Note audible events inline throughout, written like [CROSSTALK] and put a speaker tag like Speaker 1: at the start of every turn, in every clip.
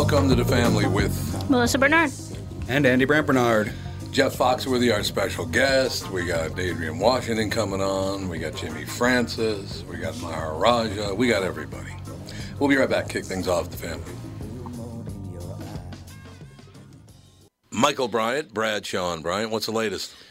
Speaker 1: Welcome to the family with
Speaker 2: Melissa Bernard.
Speaker 3: And Andy Brant Bernard.
Speaker 1: Jeff Foxworthy, our special guest. We got Adrian Washington coming on. We got Jimmy Francis. We got Maharaja. We got everybody. We'll be right back. Kick things off the family. Michael Bryant, Brad Sean Bryant. What's the latest?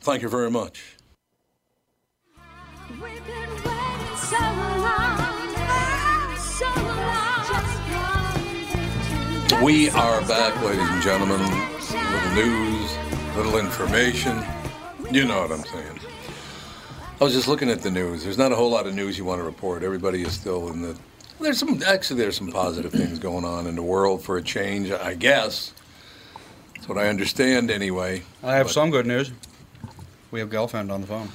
Speaker 1: Thank you very much.
Speaker 4: We've been waiting so long, so long. Just
Speaker 1: We are back, ladies and gentlemen. Little news, little information. You know what I'm saying. I was just looking at the news. There's not a whole lot of news you want to report. Everybody is still in the. There's some actually there's some positive things going on in the world for a change. I guess that's what I understand anyway.
Speaker 3: I have
Speaker 1: But-
Speaker 3: some good news. We have Gelfand on the phone.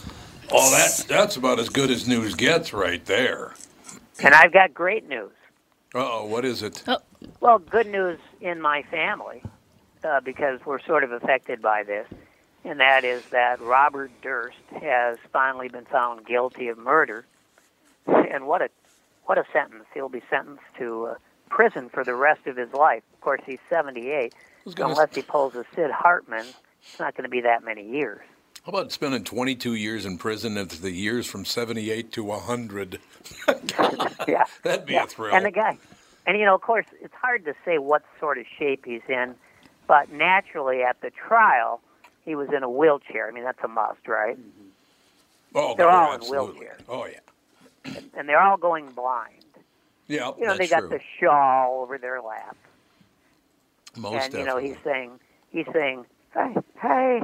Speaker 1: Oh, that's that's about as good as news gets right there.
Speaker 5: And I've got great news.
Speaker 1: Uh oh, what is it?
Speaker 5: Well, good news in my family uh, because we're sort of affected by this, and that is that Robert Durst has finally been found guilty of murder. And what a what a sentence! He'll be sentenced to uh, prison for the rest of his life. Of course, he's 78.
Speaker 1: was gonna-
Speaker 5: Unless he pulls a Sid Hartman, it's not going to be that many years.
Speaker 1: How about spending 22 years in prison if the years from 78 to 100? [LAUGHS]
Speaker 5: yeah, [LAUGHS]
Speaker 1: That'd be
Speaker 5: yeah.
Speaker 1: a thrill.
Speaker 5: And the guy, and you know, of course, it's hard to say what sort of shape he's in, but naturally at the trial, he was in a wheelchair. I mean, that's a must, right? Mm-hmm.
Speaker 1: Oh,
Speaker 5: They're all in
Speaker 1: absolutely.
Speaker 5: wheelchairs.
Speaker 1: Oh, yeah.
Speaker 5: And they're all going blind.
Speaker 1: Yeah,
Speaker 5: You know, they got
Speaker 1: true.
Speaker 5: the shawl over their lap,
Speaker 1: Most
Speaker 5: and you know, he's saying, he's saying, I, I,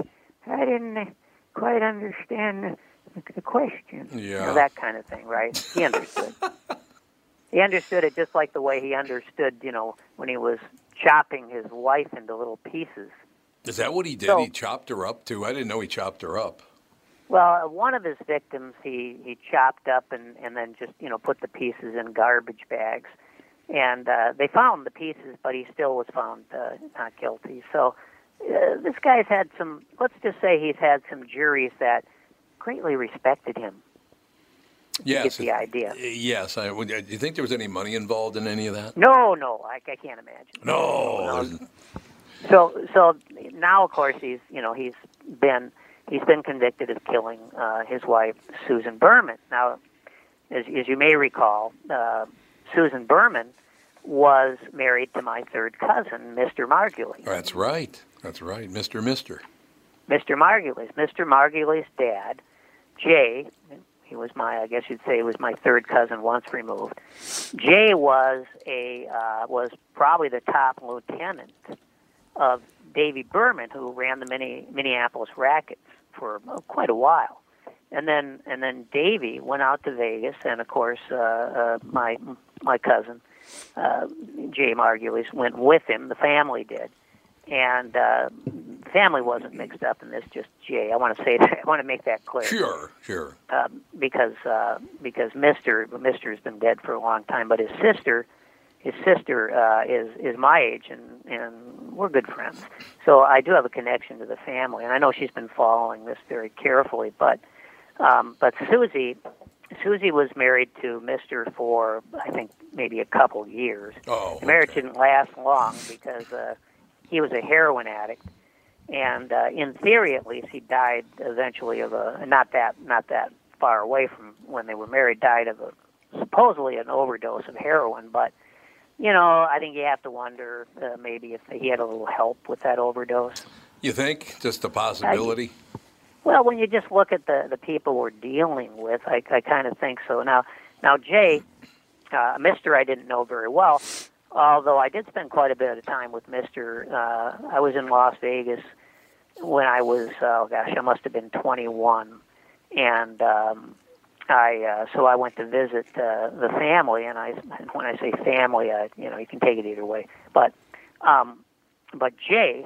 Speaker 5: I didn't quite understand the, the question. You
Speaker 1: Yeah.
Speaker 5: know, that kind of thing, right? He understood. [LAUGHS] he understood it just like the way he understood, you know, when he was chopping his wife into little pieces.
Speaker 1: Is that what he did?
Speaker 5: So-
Speaker 1: he chopped her up too. I didn't know he chopped her up.
Speaker 5: Well, uh, one of his victims he he chopped up and and then just you know put the pieces in garbage bags, and uh, they found the pieces, but he still was found uh, not guilty. So uh, this guy's had some. Let's just say he's had some juries that greatly respected him.
Speaker 1: Yes.
Speaker 5: the idea.
Speaker 1: Yes. I, do you think there was any money involved in any of that?
Speaker 5: No, no, I, I can't imagine.
Speaker 1: No.
Speaker 5: So so now of course he's you know he's been he's been convicted of killing uh, his wife Susan Berman. Now, as, as you may recall, uh, Susan Berman was married to my third cousin, Mr. Margulies.
Speaker 1: That's right. That's right. Mr. Mister.
Speaker 5: Mr. Margulies, Mr. Margulies' dad, Jay, He was my, I guess you'd say, he was my third cousin once removed. Jay was a uh, was probably the top lieutenant of Davy Berman, who ran the Minne- Minneapolis Rackets for uh, quite a while. And then and then Davy went out to Vegas, and of course uh, uh, my my cousin uh, Jay Margulies went with him. The family did, and uh, family wasn't mixed up in this. Just Jay. I want to say [LAUGHS] that. I want to make that clear
Speaker 1: Sure, sure.
Speaker 5: um, because uh, because Mister Mister's been dead for a long time, but his sister, his sister uh, is is my age, and and we're good friends. So I do have a connection to the family, and I know she's been following this very carefully. But um, but Susie, Susie was married to Mister for I think maybe a couple years.
Speaker 1: Oh,
Speaker 5: The marriage didn't last long because uh, he was a heroin addict, and uh, in theory, at least, he died eventually of a not that not that far away from when they were married. Died of a supposedly an overdose of heroin, but you know, I think you have to wonder uh, maybe if he had a little help with that overdose.
Speaker 1: You think? Just a possibility?
Speaker 5: Well, when you just look at the the people we're dealing with, I, I kind of think so. Now, now Jay, uh, a Mister, I didn't know very well, although I did spend quite a bit of time with Mister. Uh, I was in Las Vegas when I was, oh gosh, I must have been 21, and um, I uh, so I went to visit uh, the family, and I when I say family, I, you know, you can take it either way, but um, but Jay.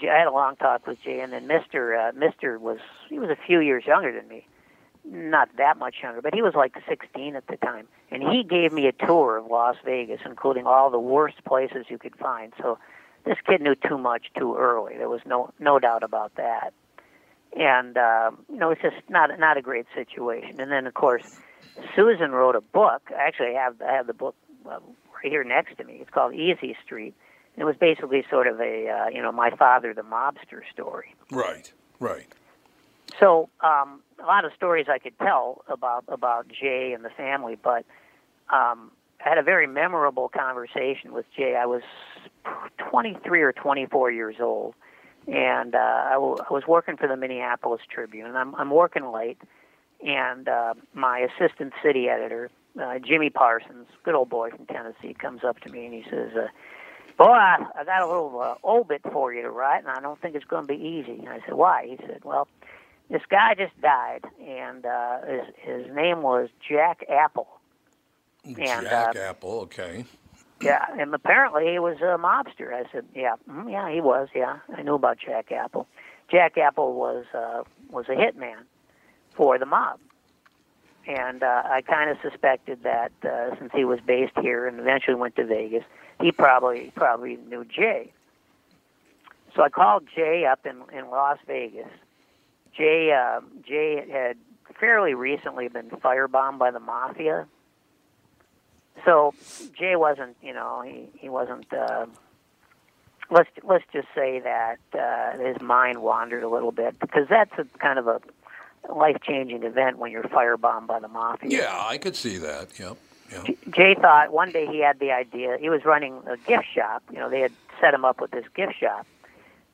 Speaker 5: Jay- I had a long talk with Jay, and then Mister uh, Mister was he was a few years younger than me, not that much younger, but he was like 16 at the time, and he gave me a tour of Las Vegas, including all the worst places you could find. So this kid knew too much too early. There was no no doubt about that, and uh, you know it's just not not a great situation. And then of course Susan wrote a book. I actually, have I have the book right here next to me. It's called Easy Street. It was basically sort of a uh, you know my father the mobster story.
Speaker 1: Right, right.
Speaker 5: So um, a lot of stories I could tell about about Jay and the family, but um, I had a very memorable conversation with Jay. I was 23 or 24 years old, and uh, I, w- I was working for the Minneapolis Tribune. And I'm I'm working late, and uh, my assistant city editor, uh, Jimmy Parsons, good old boy from Tennessee, comes up to me and he says. Uh, Boy, I, I got a little uh, obit for you to write, and I don't think it's going to be easy. And I said, Why? He said, Well, this guy just died, and uh, his, his name was Jack Apple. And,
Speaker 1: Jack
Speaker 5: uh,
Speaker 1: Apple, okay.
Speaker 5: Yeah, and apparently he was a mobster. I said, Yeah, mm, yeah, he was. Yeah, I knew about Jack Apple. Jack Apple was uh, was a hitman for the mob, and uh, I kind of suspected that uh, since he was based here and eventually went to Vegas, he probably probably knew Jay. So I called Jay up in in Las Vegas. Jay uh, Jay had fairly recently been firebombed by the mafia. So Jay wasn't, you know, he he wasn't. Uh, let's let's just say that uh, his mind wandered a little bit because that's a kind of a life changing event when you're firebombed by the mafia.
Speaker 1: Yeah, I could see that. Yep. yep.
Speaker 5: J- Jay thought one day he had the idea. He was running a gift shop. You know, they had set him up with this gift shop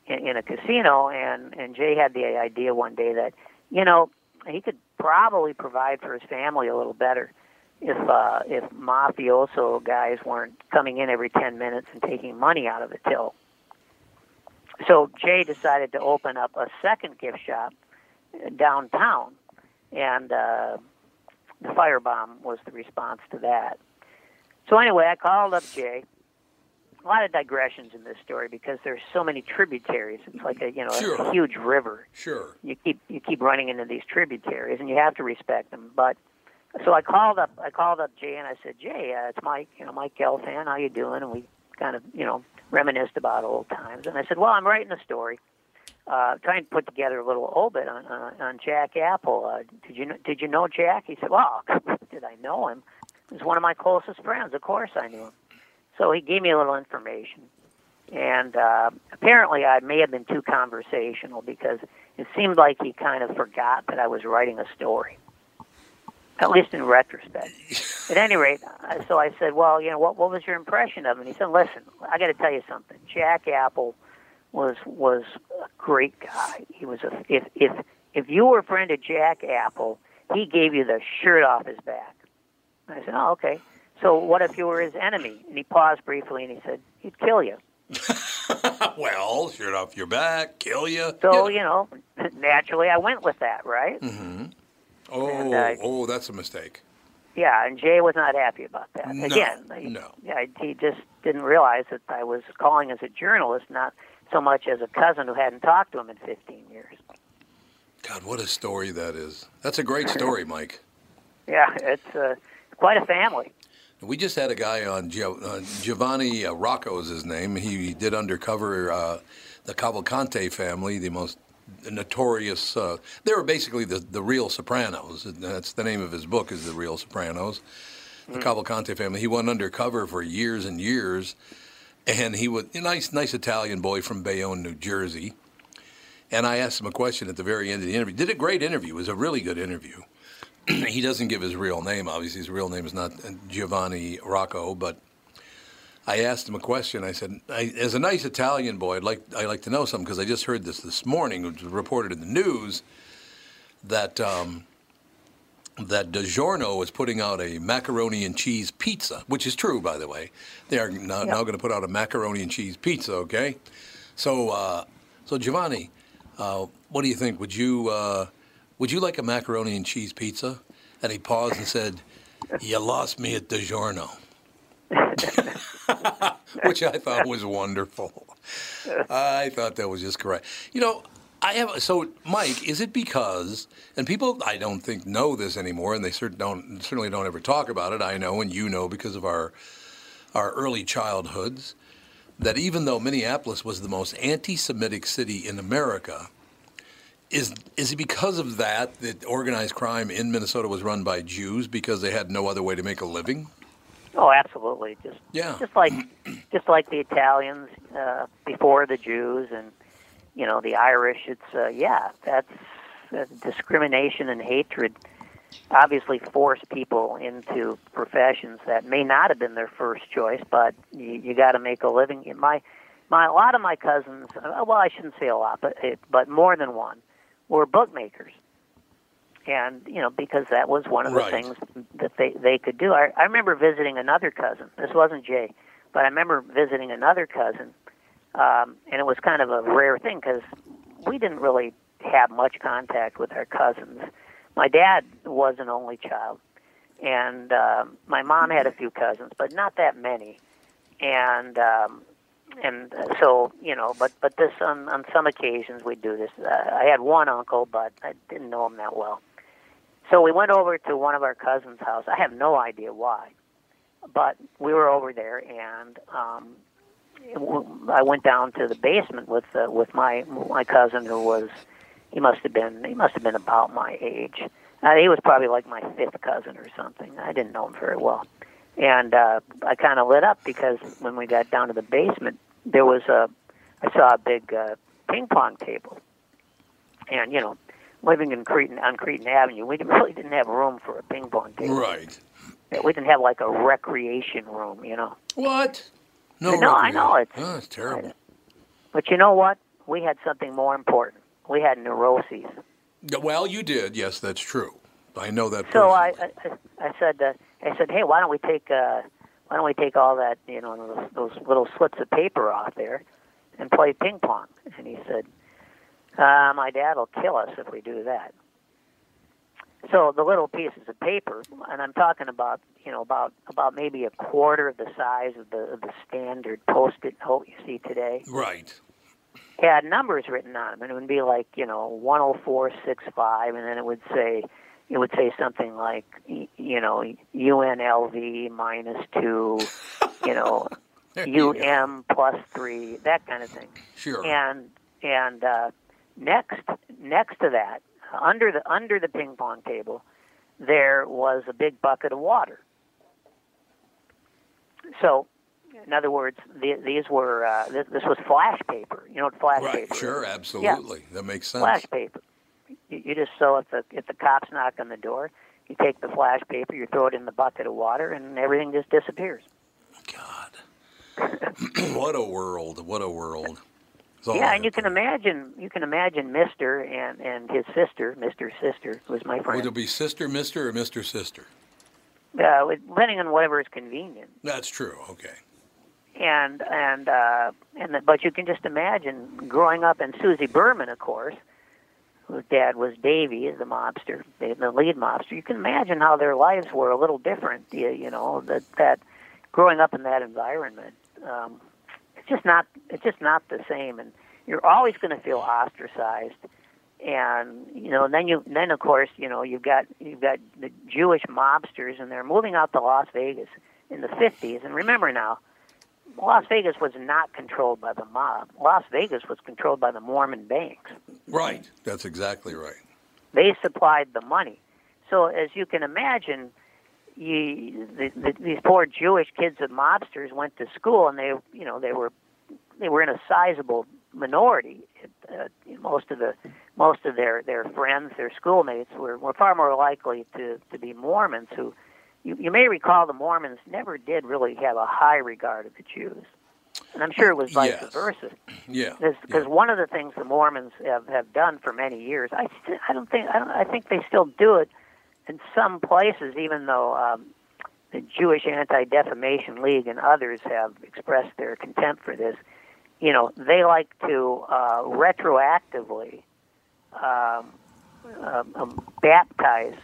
Speaker 5: in, in a casino, and and Jay had the idea one day that you know he could probably provide for his family a little better if uh, if mafioso guys weren't coming in every ten minutes and taking money out of the till. So Jay decided to open up a second gift shop downtown, and uh, the firebomb was the response to that. So anyway, I called up Jay. A lot of digressions in this story because there's so many tributaries. It's like a you know
Speaker 1: Sure.
Speaker 5: a huge river.
Speaker 1: Sure.
Speaker 5: You keep you keep running into these tributaries, and you have to respect them. But so I called up I called up Jay and I said, Jay, uh, it's Mike. You know, Mike Gelfand. How you doing? And we kind of you know reminisced about old times. And I said, well, I'm writing a story uh, trying to put together a little obit on uh, on Jack Apple. Uh, did you did you know Jack? He said, "Well, [LAUGHS] did I know him? He was one of my closest friends. Of course, I knew him." So he gave me a little information, and uh, apparently, I may have been too conversational because it seemed like he kind of forgot that I was writing a story. At least in retrospect. [LAUGHS] At any rate, uh, so I said, "Well, you know, what what was your impression of him?" And he said, "Listen, I got to tell you something. Jack Apple." was was a great guy. He was a if if if you were a friend of Jack Apple, he gave you the shirt off his back. I said, oh, okay. So what if you were his enemy? And he paused briefly and he said, he'd kill you. [LAUGHS]
Speaker 1: well, shirt off your back, kill you.
Speaker 5: So, you know, [LAUGHS] naturally I went with that, right?
Speaker 1: Oh,
Speaker 5: and, uh,
Speaker 1: oh, that's a mistake.
Speaker 5: Yeah, and Jay was not happy about that.
Speaker 1: No,
Speaker 5: Again, he,
Speaker 1: no.
Speaker 5: yeah, he just didn't realize that I was calling as a journalist, not so much as a cousin who hadn't talked to him in 15 years.
Speaker 1: God, what a story that is. That's a great story, [LAUGHS] Mike.
Speaker 5: Yeah, it's uh, quite a family.
Speaker 1: We just had a guy on Gio- uh, Giovanni uh, Rocco is his name. He did undercover uh, the Cavalcante family, the most notorious. Uh, they were basically the, the real Sopranos. That's the name of his book is the Real Sopranos. The Cavalcante family. He went undercover for years and years, and he was a nice, nice Italian boy from Bayonne, New Jersey. And I asked him a question at the very end of the interview. Did a great interview. It was a really good interview. [CLEARS THROAT] he doesn't give his real name. Obviously, his real name is not Giovanni Rocco. But I asked him a question. I said, I, "As a nice Italian boy, I'd like I'd like to know something because I just heard this this morning. It was reported in the news that um, that DiGiorno is putting out a macaroni and cheese pizza, which is true, by the way. They are now, now going to put out a macaroni and cheese pizza. Okay, so uh, so Giovanni, uh, what do you think? Would you uh, would you like a macaroni and cheese pizza? And he paused and said, "You lost me at DiGiorno," [LAUGHS] which I thought was wonderful. I thought that was just correct. You know, I have so Mike. Is it because and people I don't think know this anymore, and they cert- don't certainly don't ever talk about it. I know, and you know, because of our our early childhoods, that even though Minneapolis was the most anti-Semitic city in America, is is it because of that that organized crime in Minnesota was run by Jews because they had no other way to make a living?
Speaker 5: Oh, absolutely. Just
Speaker 1: Yeah.
Speaker 5: just like just like the Italians uh, before the Jews and you know the Irish. It's uh, yeah, that's uh, discrimination and hatred. Obviously, force people into professions that may not have been their first choice, but you, you got to make a living. My my a lot of my cousins. uh, Well, I shouldn't say a lot, but but more than one were bookmakers. And you know because that was one of the
Speaker 1: Right.
Speaker 5: things that they they could do. I, I remember visiting another cousin. This wasn't Jay, but I remember visiting another cousin, um, and it was kind of a rare thing because we didn't really have much contact with our cousins. My dad was an only child, and um, my mom had a few cousins, but not that many. And um, and so you know, but but this on on some occasions we do this. Uh, I had one uncle, but I didn't know him that well. So we went over to one of our cousins' house. I have no idea why, but we were over there, and um, I went down to the basement with uh, with my my cousin who was he must have been he must have been about my age. Uh, he was probably like my fifth cousin or something. I didn't know him very well, and uh, I kind of lit up because when we got down to the basement, there was a I saw a big uh, ping pong table, and you know, living in Cretan on Cretan Avenue, we [LAUGHS] really didn't have room for a ping pong table.
Speaker 1: Right.
Speaker 5: We didn't have like a recreation room, you know.
Speaker 1: What? No.
Speaker 5: No, I know, it's-
Speaker 1: Oh, it's terrible.
Speaker 5: But you know what? We had something more important. We had neuroses.
Speaker 1: Well, you did. Yes, that's true. I know that.
Speaker 5: So I, I, I said, uh, I said, hey, why don't we take, uh, why don't we take all that, you know, those, those little slips of paper off there, and play ping pong? And he said, uh, my dad will kill us if we do that. So the little pieces of paper, and I'm talking about, you know, about about maybe a quarter of the size of the of the standard post-it note you see today.
Speaker 1: right.
Speaker 5: had numbers written on them, and it would be like you know 10465, and then it would say it would say something like you know UNLV minus two, you know. [LAUGHS] UM plus three, that kind of thing.
Speaker 1: Sure.
Speaker 5: And and uh, next next to that, under the under the ping pong table, there was a big bucket of water. So, in other words, the, these were uh, this, this was flash paper. You know what flash
Speaker 1: right.
Speaker 5: paper? is?
Speaker 1: Sure. Absolutely. That makes sense.
Speaker 5: Flash paper. You, you just so if the if the cops knock on the door, you take the flash paper, you throw it in the bucket of water, and everything just disappears.
Speaker 1: God. [CLEARS THROAT] what a world. What a world. That's all I
Speaker 5: Yeah, and you can imagine you can imagine Mister and and his sister, Mister's sister, who was my friend.
Speaker 1: Would it be sister, mister, or mister, sister?
Speaker 5: Uh, depending on whatever is convenient.
Speaker 1: That's true. Okay.
Speaker 5: and and uh, and the, but you can just imagine growing up and Susie Berman, of course, whose dad was Davy, the mobster, the, lead mobster. You can imagine how their lives were a little different. You, you know that that growing up in that environment, um, it's just not it's just not the same, and you're always going to feel ostracized. And you know, and then you then of course you know you've got you've got the Jewish mobsters, and they're moving out to Las Vegas in the 50s. And remember now, Las Vegas was not controlled by the mob. Las Vegas was controlled by the Mormon banks.
Speaker 1: Right. That's exactly right.
Speaker 5: They supplied the money. So as you can imagine, you, the, the, these poor Jewish kids of mobsters went to school, and they, you know, they were they were in a sizable minority. Uh, most of the most of their their friends, their schoolmates, were were far more likely to to be Mormons. Who, you, you may recall, the Mormons never did really have a high regard of the Jews, and I'm sure it was vice
Speaker 1: Yes.
Speaker 5: versa. [CLEARS THROAT]
Speaker 1: Yeah.
Speaker 5: Because
Speaker 1: yeah.
Speaker 5: one of the things the Mormons have, have done for many years, I st- I don't think I don't I think they still do it in some places, even though um, the Jewish Anti Defamation League and others have expressed their contempt for this. You know, they like to uh, retroactively um, um, um, baptize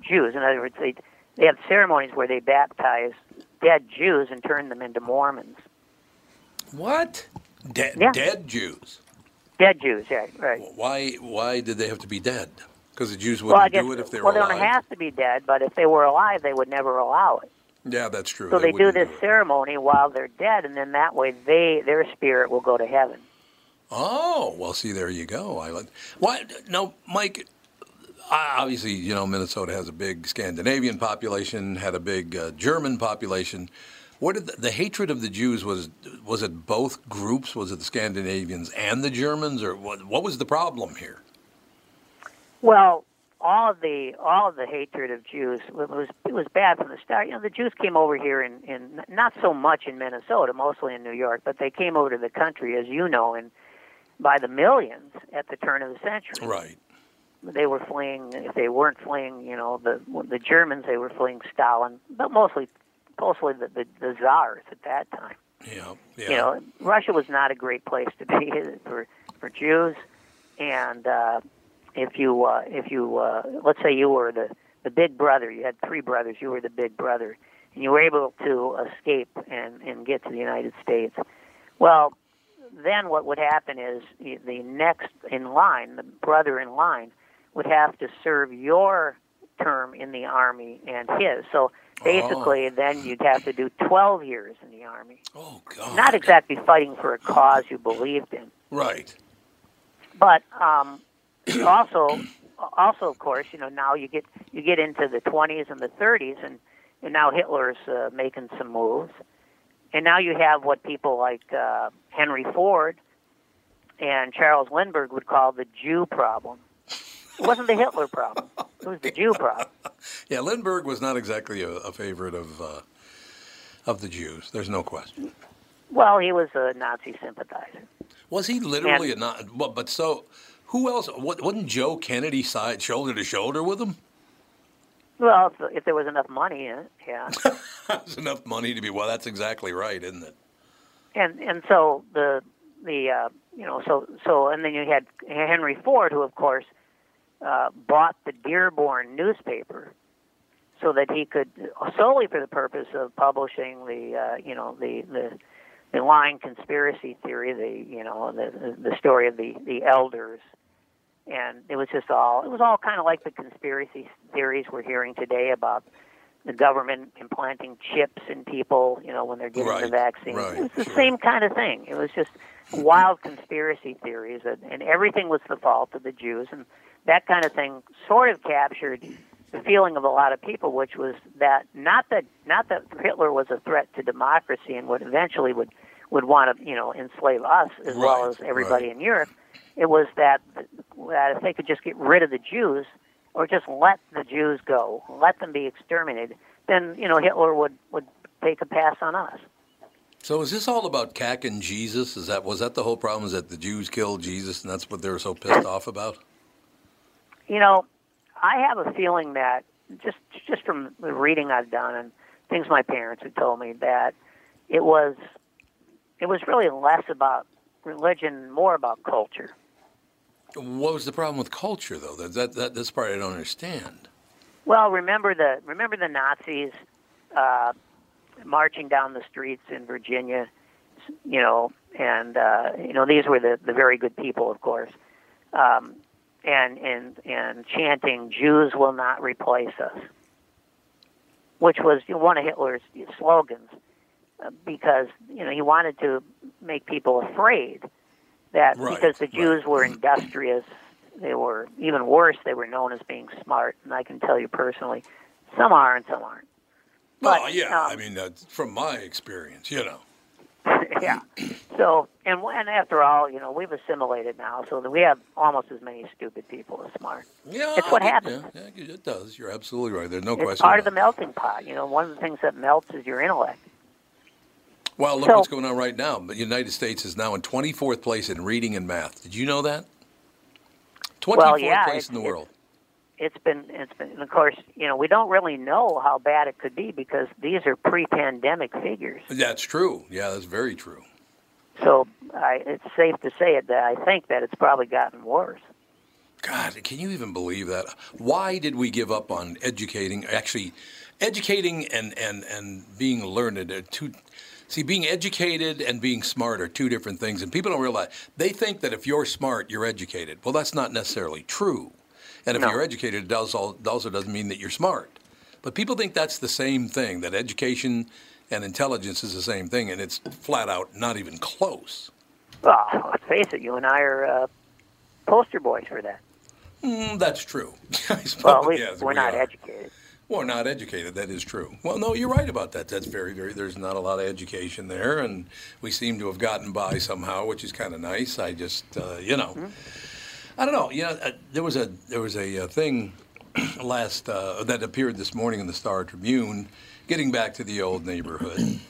Speaker 5: Jews. In other words, they they have ceremonies where they baptize dead Jews and turn them into Mormons.
Speaker 1: What? De-
Speaker 5: Yeah.
Speaker 1: Dead Jews.
Speaker 5: Dead Jews, yeah, right.
Speaker 1: Why? Why did they have to be dead? Because the Jews wouldn't
Speaker 5: guess
Speaker 1: do it if they were alive.
Speaker 5: well, they don't have to be dead, but if they were alive, they would never allow it.
Speaker 1: Yeah, that's true.
Speaker 5: So they, do this
Speaker 1: it.
Speaker 5: ceremony while they're dead, and then that way they their spirit will go to heaven.
Speaker 1: Oh, well, see, there you go. I like. Why? No, Mike. Obviously, you know, Minnesota has a big Scandinavian population, had a big uh, German population. What did the, the hatred of the Jews was? Was it both groups? Was it the Scandinavians and the Germans, or what? What was the problem here?
Speaker 5: Well, all of the all of the hatred of Jews it was it was bad from the start. You know, the Jews came over here in in not so much in Minnesota, mostly in New York, but they came over to the country, as you know, in by the millions at the turn of the century.
Speaker 1: Right.
Speaker 5: They were fleeing. If they weren't fleeing, you know, the the Germans, they were fleeing Stalin, but mostly, mostly the the, the czars at that time.
Speaker 1: Yeah. Yeah.
Speaker 5: You know, Russia was not a great place to be [LAUGHS] for for Jews, and uh, if you uh, if you uh, let's say you were the the big brother, you had three brothers, you were the big brother, and you were able to escape and and get to the United States. Well, then what would happen is the the next in line, the brother in line, would have to serve your term in the army and his. So basically, then you'd have to do 12 years in the army.
Speaker 1: oh God.
Speaker 5: Not exactly fighting for a cause you believed in,
Speaker 1: Right.
Speaker 5: but um, [CLEARS THROAT] also, also of course, you know now you get you get into the 20s and the 30s, and, and now Hitler's uh, making some moves, and now you have what people like uh, Henry Ford and Charles Lindbergh would call the Jew problem. It wasn't the Hitler problem; it was the Jew problem. [LAUGHS]
Speaker 1: Yeah, Lindbergh was not exactly a, a favorite of uh, of the Jews. There's no question.
Speaker 5: Well, he was a Nazi sympathizer.
Speaker 1: Was he literally a Nazi? But, but so, who else? What, wasn't Joe Kennedy side shoulder to shoulder with him?
Speaker 5: Well, if, if there was enough money in it, yeah. [LAUGHS]
Speaker 1: That's enough money to be. Well, that's exactly right, isn't it?
Speaker 5: and and so the the uh, you know so so and then you had Henry Ford, who of course uh, bought the Dearborn newspaper so that he could solely for the purpose of publishing the uh, you know the the the lying conspiracy theory, the you know the the story of the the elders. And it was just all, it was all kind of like the conspiracy theories we're hearing today about the government implanting chips in people, you know, when they're getting the
Speaker 1: Right,
Speaker 5: vaccine.
Speaker 1: right,
Speaker 5: it was the
Speaker 1: sure.
Speaker 5: same kind of thing. It was just wild conspiracy theories, and, and everything was the fault of the Jews, and that kind of thing sort of captured the feeling of a lot of people, which was that not that not that Hitler was a threat to democracy and would eventually would would want to you know enslave us as well as everybody
Speaker 1: right.
Speaker 5: in Europe. It was that that if they could just get rid of the Jews or just let the Jews go, let them be exterminated, then you know Hitler would would take a pass on us.
Speaker 1: So is this all about cacking Jesus? Is that was that the whole problem? Is that the Jews killed Jesus, and that's what they were so pissed off about?
Speaker 5: You know, I have a feeling that just just from the reading I've done and things my parents had told me that it was it was really less about religion, more about culture.
Speaker 1: What was the problem with culture, though? That, that, that this part I don't understand.
Speaker 5: Well, remember the remember the Nazis uh, marching down the streets in Virginia, you know, and uh, you know these were the the very good people, of course, um, and and and chanting "Jews will not replace us," which was one of Hitler's slogans, uh, because you know he wanted to make people afraid that
Speaker 1: Right,
Speaker 5: because the
Speaker 1: right.
Speaker 5: Jews were industrious, they were even worse. They were known as being smart, and I can tell you personally, some are and some aren't.
Speaker 1: Well,
Speaker 5: But,
Speaker 1: yeah,
Speaker 5: um,
Speaker 1: I mean, uh, from my experience, you know.
Speaker 5: Yeah. [CLEARS THROAT] So, and and after all, you know, we've assimilated now, so we have almost as many stupid people as smart.
Speaker 1: Yeah,
Speaker 5: It's what happens.
Speaker 1: Yeah, yeah, it does. You're absolutely right. There's no
Speaker 5: it's
Speaker 1: question.
Speaker 5: part of the melting pot. You know, one of the things that melts is your intellect.
Speaker 1: Well, look
Speaker 5: So-
Speaker 1: what's going on right now. The United States is now in 24th place in reading and math. Did you know that? 24th
Speaker 5: Well, yeah,
Speaker 1: place in the
Speaker 5: it's-
Speaker 1: world.
Speaker 5: It's been, it's been, and of course, you know, we don't really know how bad it could be because these are pre-pandemic figures.
Speaker 1: That's true. Yeah, that's very true.
Speaker 5: So, I, it's safe to say it that I think that it's probably gotten worse.
Speaker 1: God, can you even believe that? Why did we give up on educating? Actually, educating and and and being learned are two. See, being educated and being smart are two different things, and people don't realize. They think that if you're smart, you're educated. Well, that's not necessarily true. And if
Speaker 5: No.
Speaker 1: you're educated, it also doesn't mean that you're smart. But people think that's the same thing. That education and intelligence is the same thing, and it's flat out not even close.
Speaker 5: Well, let's face it, you and I are uh, poster boys for that.
Speaker 1: Mm, that's true. [LAUGHS] I suppose,
Speaker 5: Well, least
Speaker 1: yes,
Speaker 5: we're
Speaker 1: we
Speaker 5: not
Speaker 1: are.
Speaker 5: educated.
Speaker 1: Well, not educated. That is true. Well, no, you're right about that. That's very, very. There's not a lot of education there, and we seem to have gotten by somehow, which is kind of nice. I just, uh, you know, I don't know. You know, uh, there was a there was a, uh thing [CLEARS THROAT] last uh, that appeared this morning in the Star Tribune, getting back to the old neighborhood,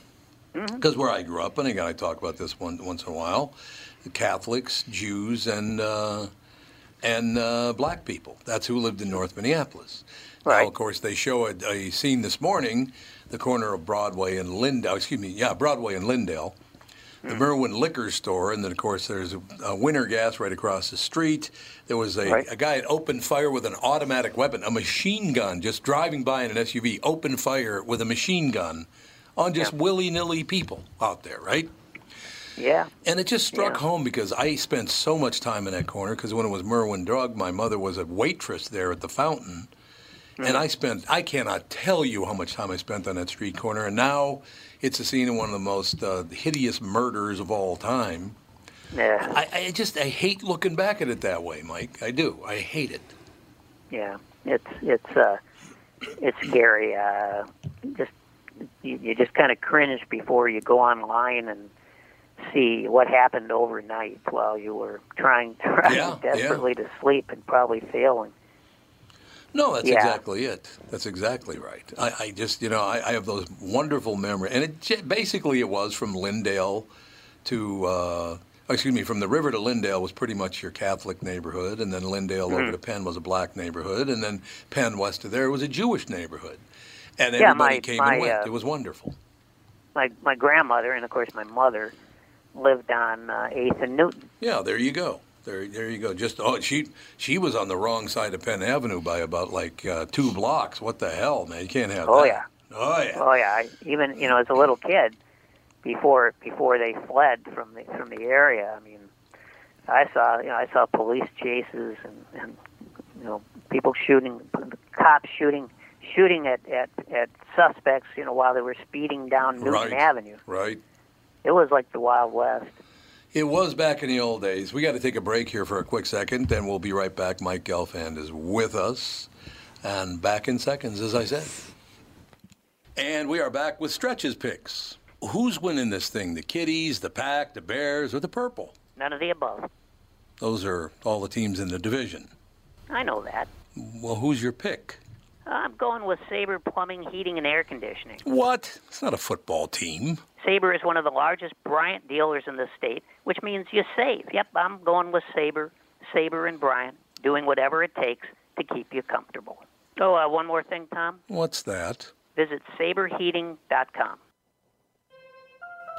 Speaker 1: because where I grew up, and again, I talk about this one once in a while, the Catholics, Jews, and. Uh, and uh, black people. That's who lived in North Minneapolis. Now, of course, they show a, a scene this morning, the corner of Broadway and Lyndale. Excuse me, yeah, Broadway and Lyndale. The hmm. Merwin Liquor Store, and then of course there's a, a Winter Gas right across the street. There was a,
Speaker 5: Right.
Speaker 1: a guy that opened fire with an automatic weapon, a machine gun, just driving by in an SUV, opened fire with a machine gun on just
Speaker 5: Yeah.
Speaker 1: willy nilly people out there, right?
Speaker 5: Yeah.
Speaker 1: And it just struck
Speaker 5: Yeah.
Speaker 1: home because I spent so much time in that corner because when it was Merwin Drug, my mother was a waitress there at the fountain. And hmm. I spent, I cannot tell you how much time I spent on that street corner. And now it's a scene of one of the most uh, hideous murders of all time.
Speaker 5: Yeah.
Speaker 1: I, I just, I hate looking back at it that way, Mike. I do. I hate it.
Speaker 5: Yeah, it's it's uh, it's scary. Uh, just you, you just kind of cringe before you go online and see what happened overnight while you were trying, [LAUGHS] trying
Speaker 1: Yeah, yeah.
Speaker 5: desperately to sleep and probably failing.
Speaker 1: No, that's
Speaker 5: Yeah.
Speaker 1: exactly it. That's exactly right. I, I just, you know, I, I have those wonderful memories, and it basically it was from Lyndale to, uh, excuse me, from the river to Lyndale was pretty much your Catholic neighborhood, and then Lyndale
Speaker 5: Mm-hmm.
Speaker 1: over to Penn was a black neighborhood, and then Penn west of there was a Jewish neighborhood, and
Speaker 5: Yeah,
Speaker 1: everybody
Speaker 5: my-
Speaker 1: came
Speaker 5: my,
Speaker 1: and went.
Speaker 5: uh,
Speaker 1: it was wonderful.
Speaker 5: My my grandmother and of course my mother lived on uh, Eighth and Newton.
Speaker 1: Yeah, there you go. There, there you go. Just oh, she she was on the wrong side of Penn Avenue by about like uh, two blocks. What the hell, man? You can't have
Speaker 5: Oh,
Speaker 1: that.
Speaker 5: yeah.
Speaker 1: Oh yeah.
Speaker 5: Oh yeah, I, even you know as a little kid, before before they fled from the from the area. I mean, I saw you know I saw police chases and, and you know people shooting, cops shooting shooting at, at at suspects. You know while they were speeding down Newton
Speaker 1: Right.
Speaker 5: Avenue.
Speaker 1: Right.
Speaker 5: It was like the Wild West.
Speaker 1: It was back in the old days. We got to take a break here for a quick second, and we'll be right back. Mike Gelfand is with us, and back in seconds, as I said. And we are back with stretches picks. Who's winning this thing? The Kitties, the Pack, the Bears, or the Purple?
Speaker 5: None of the above.
Speaker 1: Those are all the teams in the division.
Speaker 5: I know that.
Speaker 1: Well, who's your pick?
Speaker 5: I'm going with Sabre Plumbing, Heating, and Air Conditioning.
Speaker 1: What? It's not a football team.
Speaker 5: Sabre is one of the largest Bryant dealers in the state, which means you save. Yep, I'm going with Sabre, Sabre and Bryant, doing whatever it takes to keep you comfortable. Oh, uh, one more thing, Tom.
Speaker 1: What's that?
Speaker 5: Visit saberheating.com.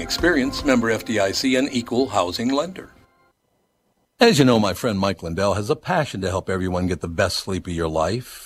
Speaker 1: experience, member FDIC, and equal housing lender. As you know, my friend Mike Lindell has a passion to help everyone get the best sleep of your life.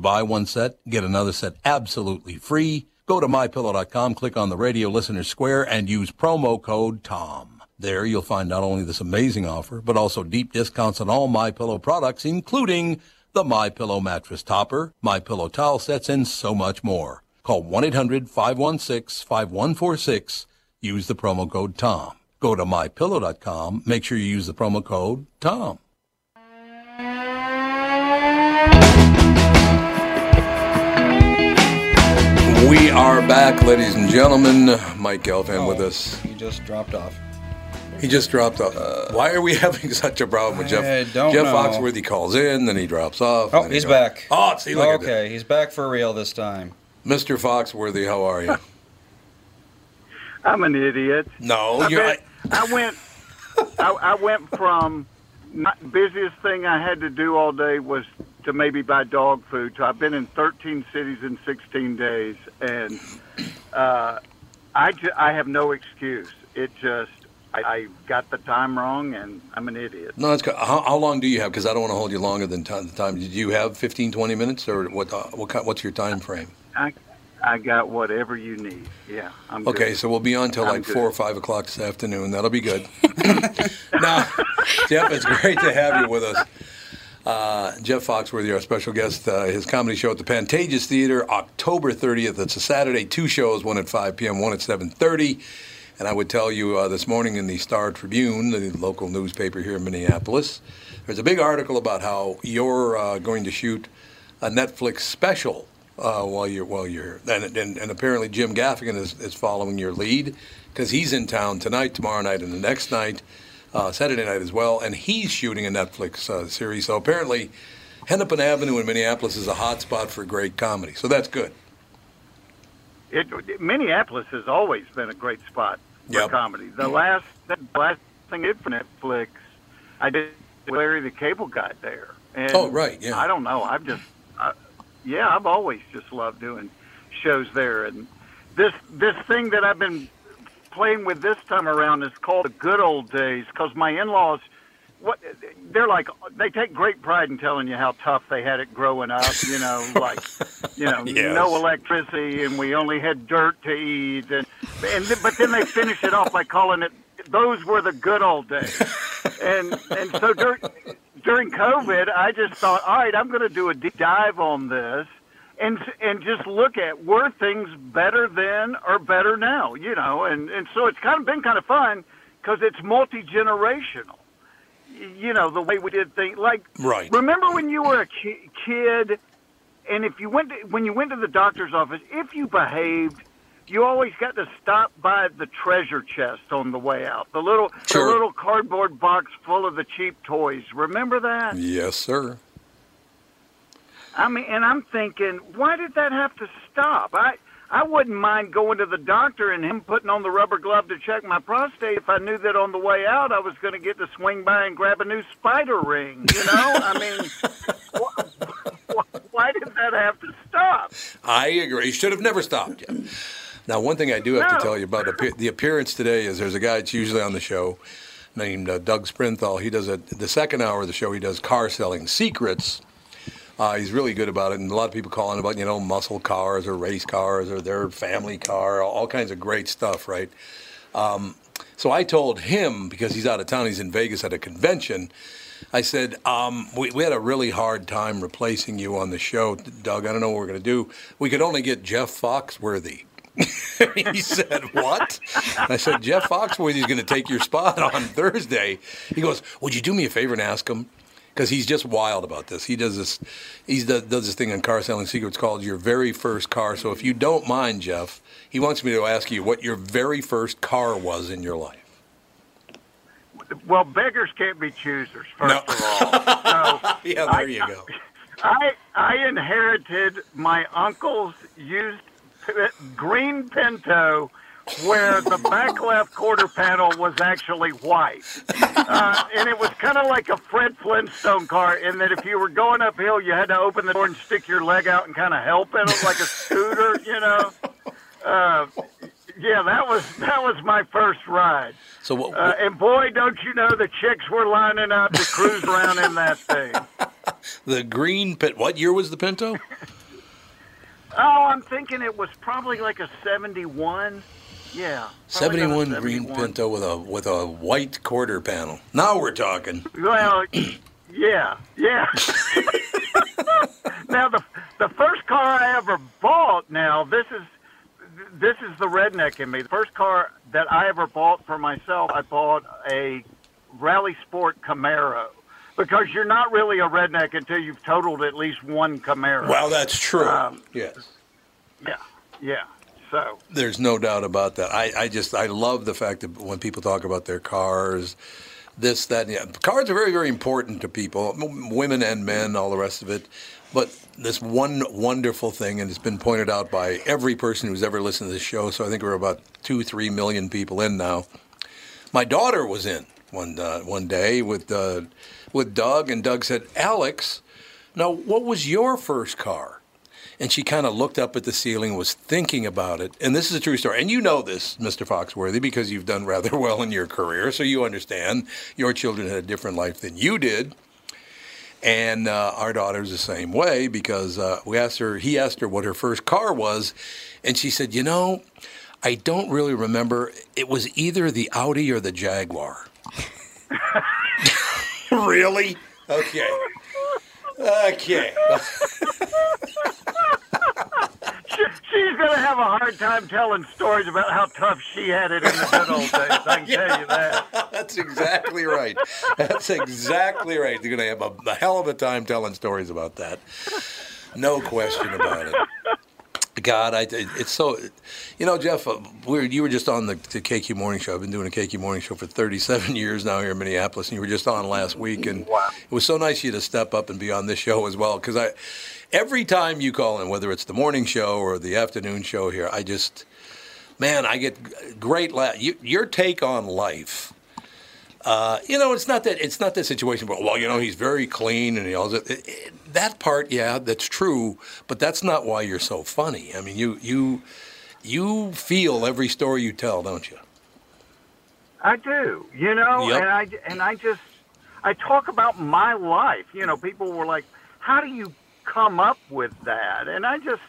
Speaker 1: You buy one set, get another set absolutely free. Go to mypillow.com, click on the radio listener square, and use promo code TOM. There you'll find not only this amazing offer, but also deep discounts on all My Pillow products, including the My Pillow mattress topper, My Pillow towel sets, and so much more. Call 1-800-516-5146. Use the promo code TOM. Go to mypillow.com. Make sure you use the promo code TOM. We are back, ladies and gentlemen. Mike Gelfand with oh, us.
Speaker 3: He just dropped off.
Speaker 1: He just dropped off. Uh, Why are we [LAUGHS] having such a problem with Jeff?
Speaker 3: I don't
Speaker 1: Jeff
Speaker 3: know.
Speaker 1: Foxworthy calls in, then he drops off.
Speaker 3: Oh,
Speaker 1: then he
Speaker 3: he's back.
Speaker 1: Oh, see, look at
Speaker 3: okay, he's back for real this time.
Speaker 1: Mr. Foxworthy, how are you? [LAUGHS]
Speaker 6: I'm an idiot.
Speaker 1: No,
Speaker 6: I,
Speaker 1: you're.
Speaker 6: bet- I went. I, I went from not, busiest thing I had to do all day was to maybe buy dog food. So I've been in 13 cities in 16 days, and uh, I ju- I have no excuse. It just I, I got the time wrong, and I'm an idiot.
Speaker 1: No, that's good. How, how long do you have? Because I don't want to hold you longer than time, the time. Did you have 15, 20 minutes, or what? Uh, what kind, what's your time frame?
Speaker 6: I I got whatever you need. Yeah, I'm good.
Speaker 1: Okay, so we'll be on till like
Speaker 6: good.
Speaker 1: four or five o'clock this afternoon. That'll be good. [LAUGHS] now, Jeff, it's great to have you with us. Uh, Jeff Foxworthy, our special guest, uh, his comedy show at the Pantages Theater, October 30th. It's a Saturday. Two shows, one at 5 p.m., one at 7:30. And I would tell you uh, this morning in the Star Tribune, the local newspaper here in Minneapolis, there's a big article about how you're uh, going to shoot a Netflix special uh, while you're while you're and, and, and apparently Jim Gaffigan is, is following your lead because he's in town tonight, tomorrow night, and the next night, uh, Saturday night as well, and he's shooting a Netflix uh, series. So apparently, Hennepin Avenue in Minneapolis is a hot spot for great comedy. So that's good.
Speaker 6: It, Minneapolis has always been a great spot for
Speaker 1: Yep.
Speaker 6: comedy. The last the last thing I did for Netflix, I did Larry the Cable Guy there. And
Speaker 1: Oh, right, yeah.
Speaker 6: I don't know. I've just, I, yeah, I've always just loved doing shows there. And this this thing that I've been playing with this time around is called the Good Old Days because my in-laws. What they're like, they take great pride in telling you how tough they had it growing up. You know, like, you know, [LAUGHS]
Speaker 1: Yes.
Speaker 6: no electricity, and we only had dirt to eat, and and but then they finish it off by calling it those were the good old days. [LAUGHS] And and so during during COVID, I just thought, all right, I'm going to do a deep dive on this, and and just look at were things better then or better now, you know, and and so it's kind of been kind of fun because it's multi generational. You know the way we did things. Like
Speaker 1: Right.
Speaker 6: remember when you were a ki- kid, and if you went to, when you went to the doctor's office, if you behaved, you always got to stop by the treasure chest on the way out. The little
Speaker 1: Sure.
Speaker 6: the little cardboard box full of the cheap toys. Remember that?
Speaker 1: Yes, sir.
Speaker 6: I mean, and I'm thinking, why did that have to stop? I I wouldn't mind going to the doctor and him putting on the rubber glove to check my prostate if I knew that on the way out I was going to get to swing by and grab a new spider ring. You know, I mean, [LAUGHS] wh- wh- why did that have to stop?
Speaker 1: I agree. You should have never stopped. Now, one thing I do have
Speaker 6: No.
Speaker 1: to tell you about the appearance today is there's a guy that's usually on the show named uh, Doug Sprinthal. He does a, the second hour of the show. He does car selling secrets. Uh, he's really good about it, and a lot of people calling about you know muscle cars or race cars or their family car, all kinds of great stuff, right? Um, so I told him because he's out of town, he's in Vegas at a convention. I said, um, we, we had a really hard time replacing you on the show, Doug. I don't know what we're going to do. We could only get Jeff Foxworthy. [LAUGHS] he said, What? I said, Jeff Foxworthy's going to take your spot on Thursday. He goes, Would you do me a favor and ask him? Because he's just wild about this. He does this. He does, does this thing on Car Selling Secrets called Your Very First Car. So if you don't mind, Jeff, he wants me to ask you what your very first car was in your life.
Speaker 6: Well, beggars can't be choosers. First
Speaker 1: No.
Speaker 6: of all, so [LAUGHS]
Speaker 1: Yeah,
Speaker 6: I-
Speaker 1: there you go.
Speaker 6: I I inherited my uncle's used green Pinto, where the back left quarter panel was actually white, uh, and it was kind of like a Fred Flintstone car. In that, if you were going uphill, you had to open the door and stick your leg out and kind of help it, like a scooter, you know. Uh, yeah, that was that was my first ride.
Speaker 1: So what?
Speaker 6: Uh, and boy, don't you know the chicks were lining up to cruise around in that thing. [LAUGHS]
Speaker 1: the green pit. What year was the Pinto?
Speaker 6: Oh, I'm thinking it was probably like a 71. Yeah. probably about a
Speaker 1: 71 green Pinto with a with a white quarter panel. Now we're talking.
Speaker 6: Well, [CLEARS THROAT] yeah, yeah. [LAUGHS] now the the first car I ever bought. Now this is this is the redneck in me. The first car that I ever bought for myself, I bought a Rally Sport Camaro. Because you're not really a redneck until you've totaled at least one Camaro.
Speaker 1: Well, that's true.
Speaker 6: Um,
Speaker 1: yes.
Speaker 6: Yeah, yeah. So
Speaker 1: There's no doubt about that. I, I just I love the fact that when people talk about their cars, this that and the other. cars are very very important to people, women and men, all the rest of it. But this one wonderful thing, and it's been pointed out by every person who's ever listened to this show. So I think we're about two three million people in now. My daughter was in one uh, one day with uh, with Doug, and Doug said, "Alex, now what was your first car?" And she kind of looked up at the ceiling, was thinking about it. And this is a true story. And you know this, Mr. Foxworthy, because you've done rather [LAUGHS] well in your career, so you understand your children had a different life than you did. And uh, our daughter's the same way because uh, we asked her, he asked her what her first car was, and she said, "You know, I don't really remember. It was either the Audi or the Jaguar." [LAUGHS] [LAUGHS] really? Okay. Okay.
Speaker 6: she's going to have a hard time telling stories about how tough she had it in the good old days. I can [LAUGHS] tell you that.
Speaker 1: That's exactly right. That's exactly right. You're going to have a, a hell of a time telling stories about that. No question about it. God, I, it's so, you know, Jeff, uh, we're, you were just on the, the KQ Morning Show. I've been doing a KQ Morning Show for 37 [LAUGHS] years now here in Minneapolis, and you were just on last week, and it was so nice of you to step up and be on this show as well. Because I, every time you call in, whether it's the morning show or the afternoon show here, I just, man, I get great. La- you, your take on life. Uh, you know, it's not that it's not that situation. But well, you know, he's very clean and he all that. That part, yeah, that's true. But that's not why you're so funny. I mean, you you you feel every story you tell, don't you?
Speaker 6: I do, you know,
Speaker 1: Yep.
Speaker 6: and I and I just I talk about my life. You know, people were like, "How do you come up with that?" And I just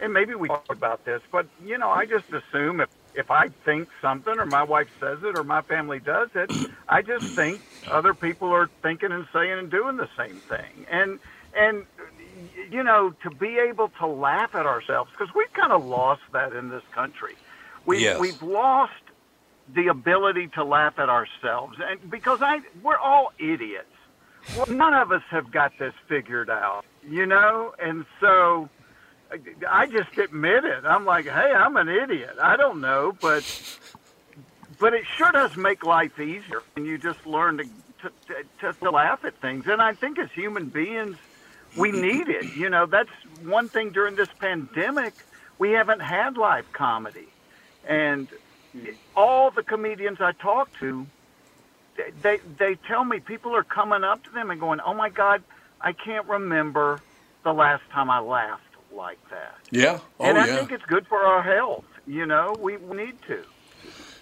Speaker 6: and maybe we talk about this, but you know, I just assume if if I think something or my wife says it or my family does it, I just think other people are thinking and saying and doing the same thing. And and you know, to be able to laugh at ourselves because we've kind of lost that in this country. We've
Speaker 1: Yes.
Speaker 6: we've lost the ability to laugh at ourselves, and because I we're all idiots. Well, none of us have got this figured out, you know, and so I just admit it. I'm like, hey, I'm an idiot. I don't know, but but it sure does make life easier, and you just learn to to, to, to laugh at things. And I think as human beings, we need it. You know, that's one thing during this pandemic. We haven't had live comedy, and all the comedians I talk to, they they tell me people are coming up to them and going, "Oh my God, I can't remember the last time I laughed like that."
Speaker 1: Yeah. Oh,
Speaker 6: and I
Speaker 1: yeah.
Speaker 6: think it's good for our health. You know, we, we need to.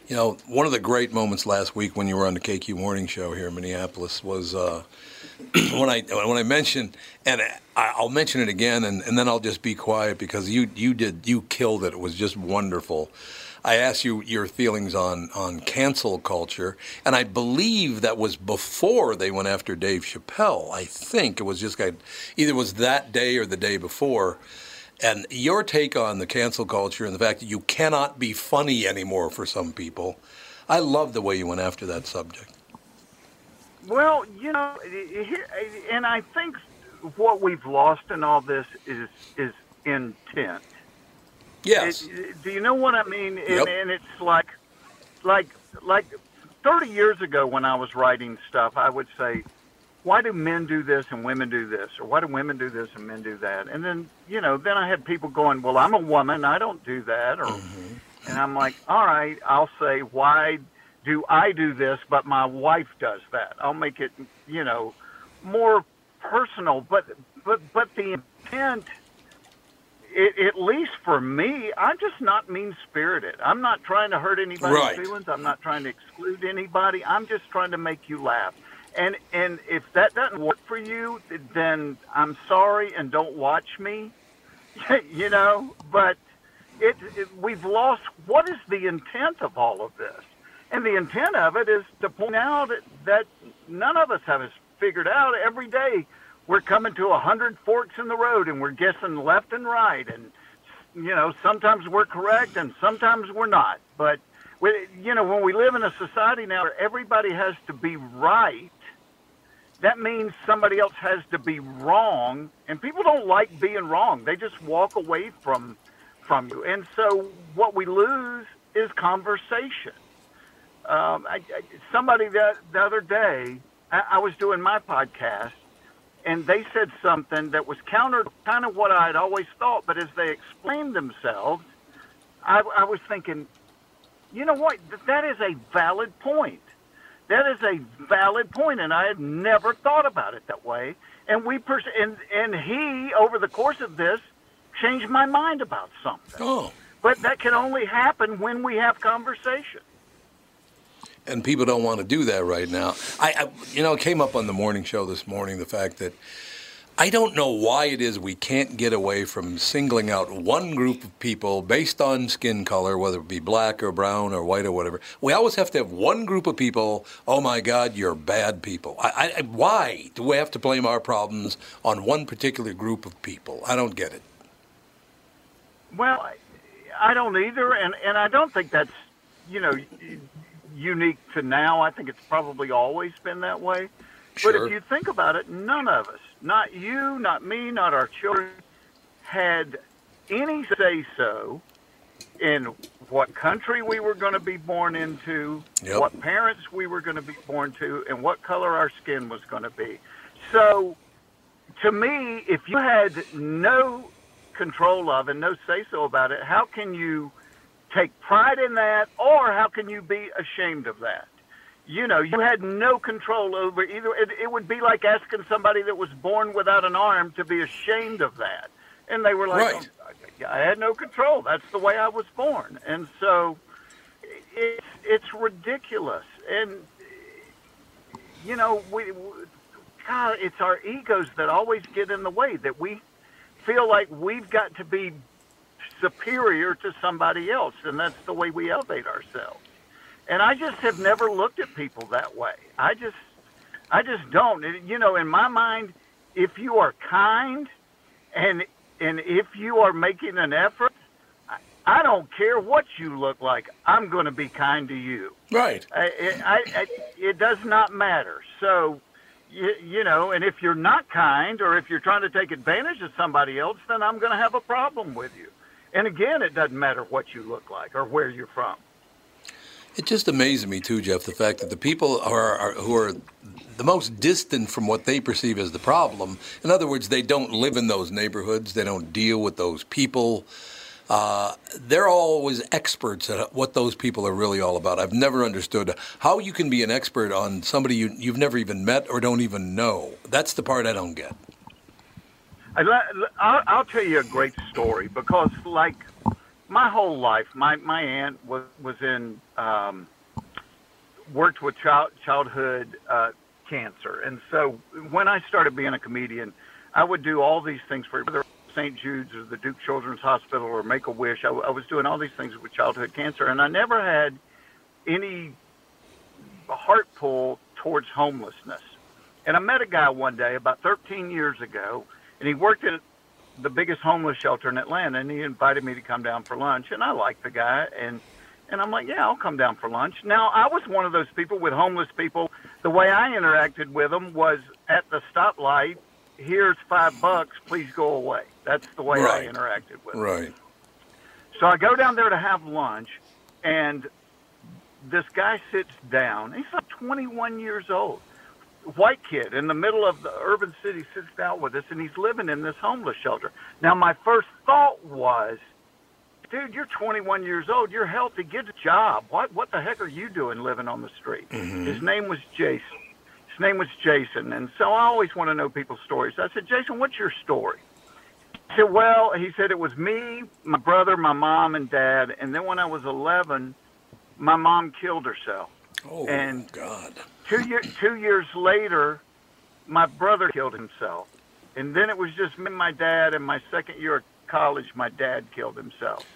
Speaker 1: You know, one of the great moments last week when you were on the KQ Morning Show here in Minneapolis was uh, [CLEARS THROAT] when I when I mentioned, and I'll mention it again, and, and then I'll just be quiet because you you did you killed it. It was just wonderful. I asked you your feelings on on cancel culture, and I believe that was before they went after Dave Chappelle. I think it was just either it was that day or the day before. And your take on the cancel culture and the fact that you cannot be funny anymore for some people, I love the way you went after that subject.
Speaker 6: Well, you know, and I think what we've lost in all this is is intent.
Speaker 1: Yes.
Speaker 6: It- do you know what I mean? And,
Speaker 1: Yep.
Speaker 6: and it's like, like, like, thirty years ago when I was writing stuff, I would say, "Why do men do this and women do this, or why do women do this and men do that?" And then, you know, then I had people going, "Well, I'm a woman, I don't do that," or, mm-hmm. and I'm like, "All right, I'll say, why do I do this, but my wife does that?" I'll make it, you know, more personal, but but but the intent it, at least for me, I'm just not mean spirited. I'm not trying to hurt anybody's
Speaker 1: Right.
Speaker 6: feelings. I'm not trying to exclude anybody. I'm just trying to make you laugh. And and if that doesn't work for you, then I'm sorry and don't watch me. [LAUGHS] you know, but it, it we've lost what is the intent of all of this? And the intent of it is to point out that none of us have it figured out every day we're coming to a hundred forks in the road and we're guessing left and right and you know sometimes we're correct and sometimes we're not. But we, you know when we live in a society now where everybody has to be right that means somebody else has to be wrong and people don't like being wrong. They just walk away from from you. And so what we lose is conversation. Um, I, I, somebody that the other day I, I was doing my podcast and they said something that was counter kind of what I had always thought. But as they explained themselves, I, I was thinking, you know what? That is a valid point. That is a valid point, and I had never thought about it that way. And we pers- and and he over the course of this changed my mind about something.
Speaker 1: Oh.
Speaker 6: But that can only happen when we have conversation.
Speaker 1: And people don't want to do that right now. I, I, you know, it came up on the morning show this morning the fact that I don't know why it is we can't get away from singling out one group of people based on skin color, whether it be black or brown or white or whatever. We always have to have one group of people. Oh my God, you're bad people. I, I, why do we have to blame our problems on one particular group of people? I don't get it.
Speaker 6: Well, I- don't either, and and I don't think that's you know unique to now. I think it's probably always been that way. But if you think about it, none of us, not you, not me, not our children, had any say so in what country we were going to be born into,
Speaker 1: Yep.
Speaker 6: what parents we were going to be born to, and what color our skin was going to be. So, to me, if you had no control of and no say so about it, how can you take pride in that, or how can you be ashamed of that? You know, you had no control over either. It, it would be like asking somebody that was born without an arm to be ashamed of that. And they were like,
Speaker 1: Right.
Speaker 6: "Oh, I had no control. That's the way I was born. And so it's, it's ridiculous. And, you know, we, we, God, it's our egos that always get in the way, that we feel like we've got to be superior to somebody else, and that's the way we elevate ourselves. And I just have never looked at people that way. I just, I just don't. You know, in my mind, if you are kind, and and if you are making an effort, I, I don't care what you look like. I'm going to be kind to you.
Speaker 1: Right.
Speaker 6: I, I, I, it does not matter. So, you, you know, and if you're not kind or if you're trying to take advantage of somebody else, then I'm going to have a problem with you. And again, it doesn't matter what you look like or where you're from.
Speaker 1: It just amazes me too, Jeff, the fact that the people are, are who are the most distant from what they perceive as the problem. In other words, they don't live in those neighborhoods. They don't deal with those people. Uh, they're always experts at what those people are really all about. I've never understood how you can be an expert on somebody you, you've never even met or don't even know. That's the part I don't get.
Speaker 6: I'll, I'll tell you a great story because, like, my whole life, my my aunt was was in um, worked with child childhood uh, cancer, and so when I started being a comedian, I would do all these things for whether St. Jude's or the Duke Children's Hospital or Make a Wish. I, I was doing all these things with childhood cancer, and I never had any heart pull towards homelessness. And I met a guy one day about 13 years ago, and he worked at the biggest homeless shelter in Atlanta, and he invited me to come down for lunch. And I liked the guy, and and I'm like, yeah, I'll come down for lunch. Now I was one of those people with homeless people. The way I interacted with them was at the stoplight. Here's five bucks. Please go away. That's the way
Speaker 1: Right.
Speaker 6: I interacted with them.
Speaker 1: Right.
Speaker 6: So I go down there to have lunch, and this guy sits down. He's like 21 years old, white kid in the middle of the urban city sits down with us, and he's living in this homeless shelter. Now, my first thought was, dude, you're 21 years old. You're healthy. Get a job. What what the heck are you doing living on the street? Mm-hmm. His name was Jason. His name was Jason, and so I always want to know people's stories. I said, Jason, what's your story? He said, well, he said it was me, my brother, my mom, and dad, and then when I was 11, my mom killed herself.
Speaker 1: Oh,
Speaker 6: And-
Speaker 1: God.
Speaker 6: Two year, two years later, my brother killed himself, and then it was just me, and my dad, and my second year of college, my dad killed himself.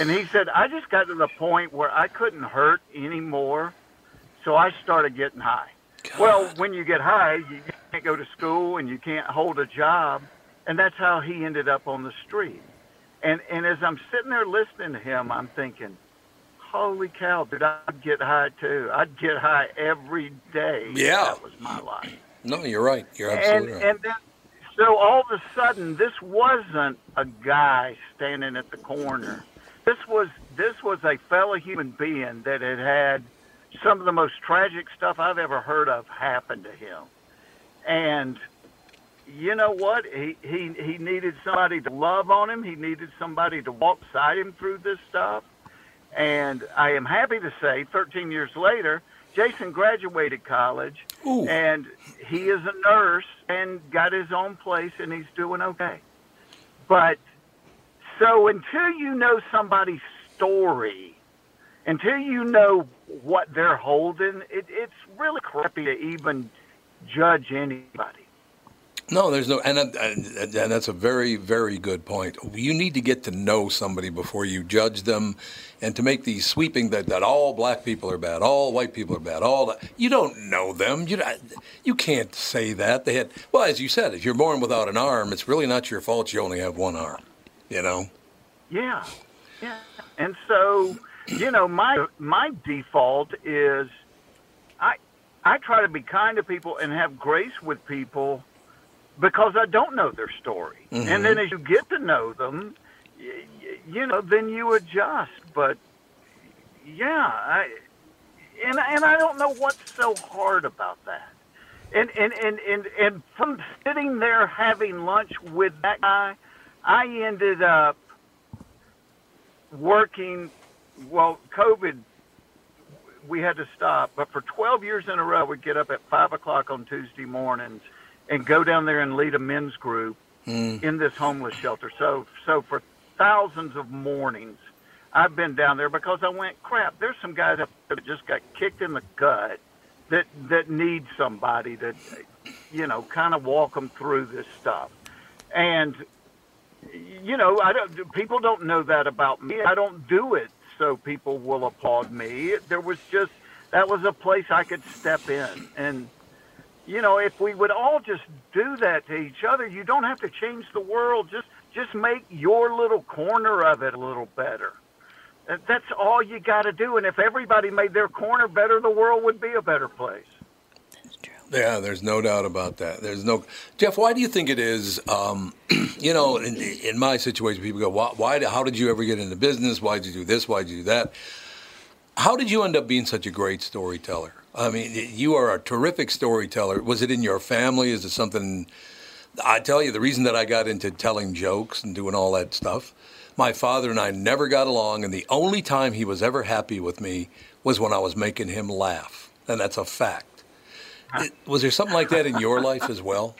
Speaker 6: And he said, I just got to the point where I couldn't hurt anymore, so I started getting high. Well, when you get high, you can't go to school and you can't hold a job, and that's how he ended up on the street. And and as I'm sitting there listening to him, I'm thinking, "Holy cow, did I'd get high too. I'd get high every day.
Speaker 1: Yeah.
Speaker 6: that was my life."
Speaker 1: No, you're right. You're
Speaker 6: and
Speaker 1: absolutely right.
Speaker 6: and then, so all of a sudden, this wasn't a guy standing at the corner. This was this was a fellow human being that had had some of the most tragic stuff I've ever heard of happen to him. And you know what? He he he needed somebody to love on him. He needed somebody to walk beside him through this stuff. And I am happy to say, 13 years later, Jason graduated college,
Speaker 1: Ooh.
Speaker 6: and he is a nurse and got his own place, and he's doing okay. But so until you know somebody's story, until you know what they're holding, it, it's really crappy to even judge anybody.
Speaker 1: No, there's no, and, and, that's a very, very good point. You need to get to know somebody before you judge them, and to make these sweeping that, that all black people are bad, all white people are bad, all that. You don't know them. You you can't say that. They had well, as you said, if you're born without an arm, it's really not your fault. You only have one arm. You know.
Speaker 6: Yeah, yeah. And so, you know, my my default is, I I try to be kind to people and have grace with people, because I don't know their story. And then mm-hmm. as you get to know them, y- y- you know, then you adjust. But yeah, I and and I don't know what's so hard about that. And and and and and from sitting there having lunch with that guy, I ended up working. Well, COVID, we had to stop, but for 12 years in a row, we'd get up at five o'clock on Tuesday mornings and go down there and lead a men's group hmm. in this homeless shelter. So, so for thousands of mornings, I've been down there because I went, crap. There's some guys up there that just got kicked in the gut that that need somebody to, you know, kind of walk them through this stuff. And you know, I don't. People don't know that about me. I don't do it so people will applaud me. There was just that was a place I could step in, and you know, if we would all just do that to each other, you don't have to change the world. Just just make your little corner of it a little better. That's all you got to do. And if everybody made their corner better, the world would be a better place.
Speaker 1: Yeah, there's no doubt about that. There's no Jeff. Why do you think it is? Um, [CLEARS THROAT] you know, in, in my situation, people go, "Why? why how did you ever get into business? Why did you do this? Why did you do that?" How did you end up being such a great storyteller? I mean, you are a terrific storyteller. Was it in your family? Is it something? I tell you, the reason that I got into telling jokes and doing all that stuff, my father and I never got along, and the only time he was ever happy with me was when I was making him laugh, and that's a fact. It- was there something like that in your life as well?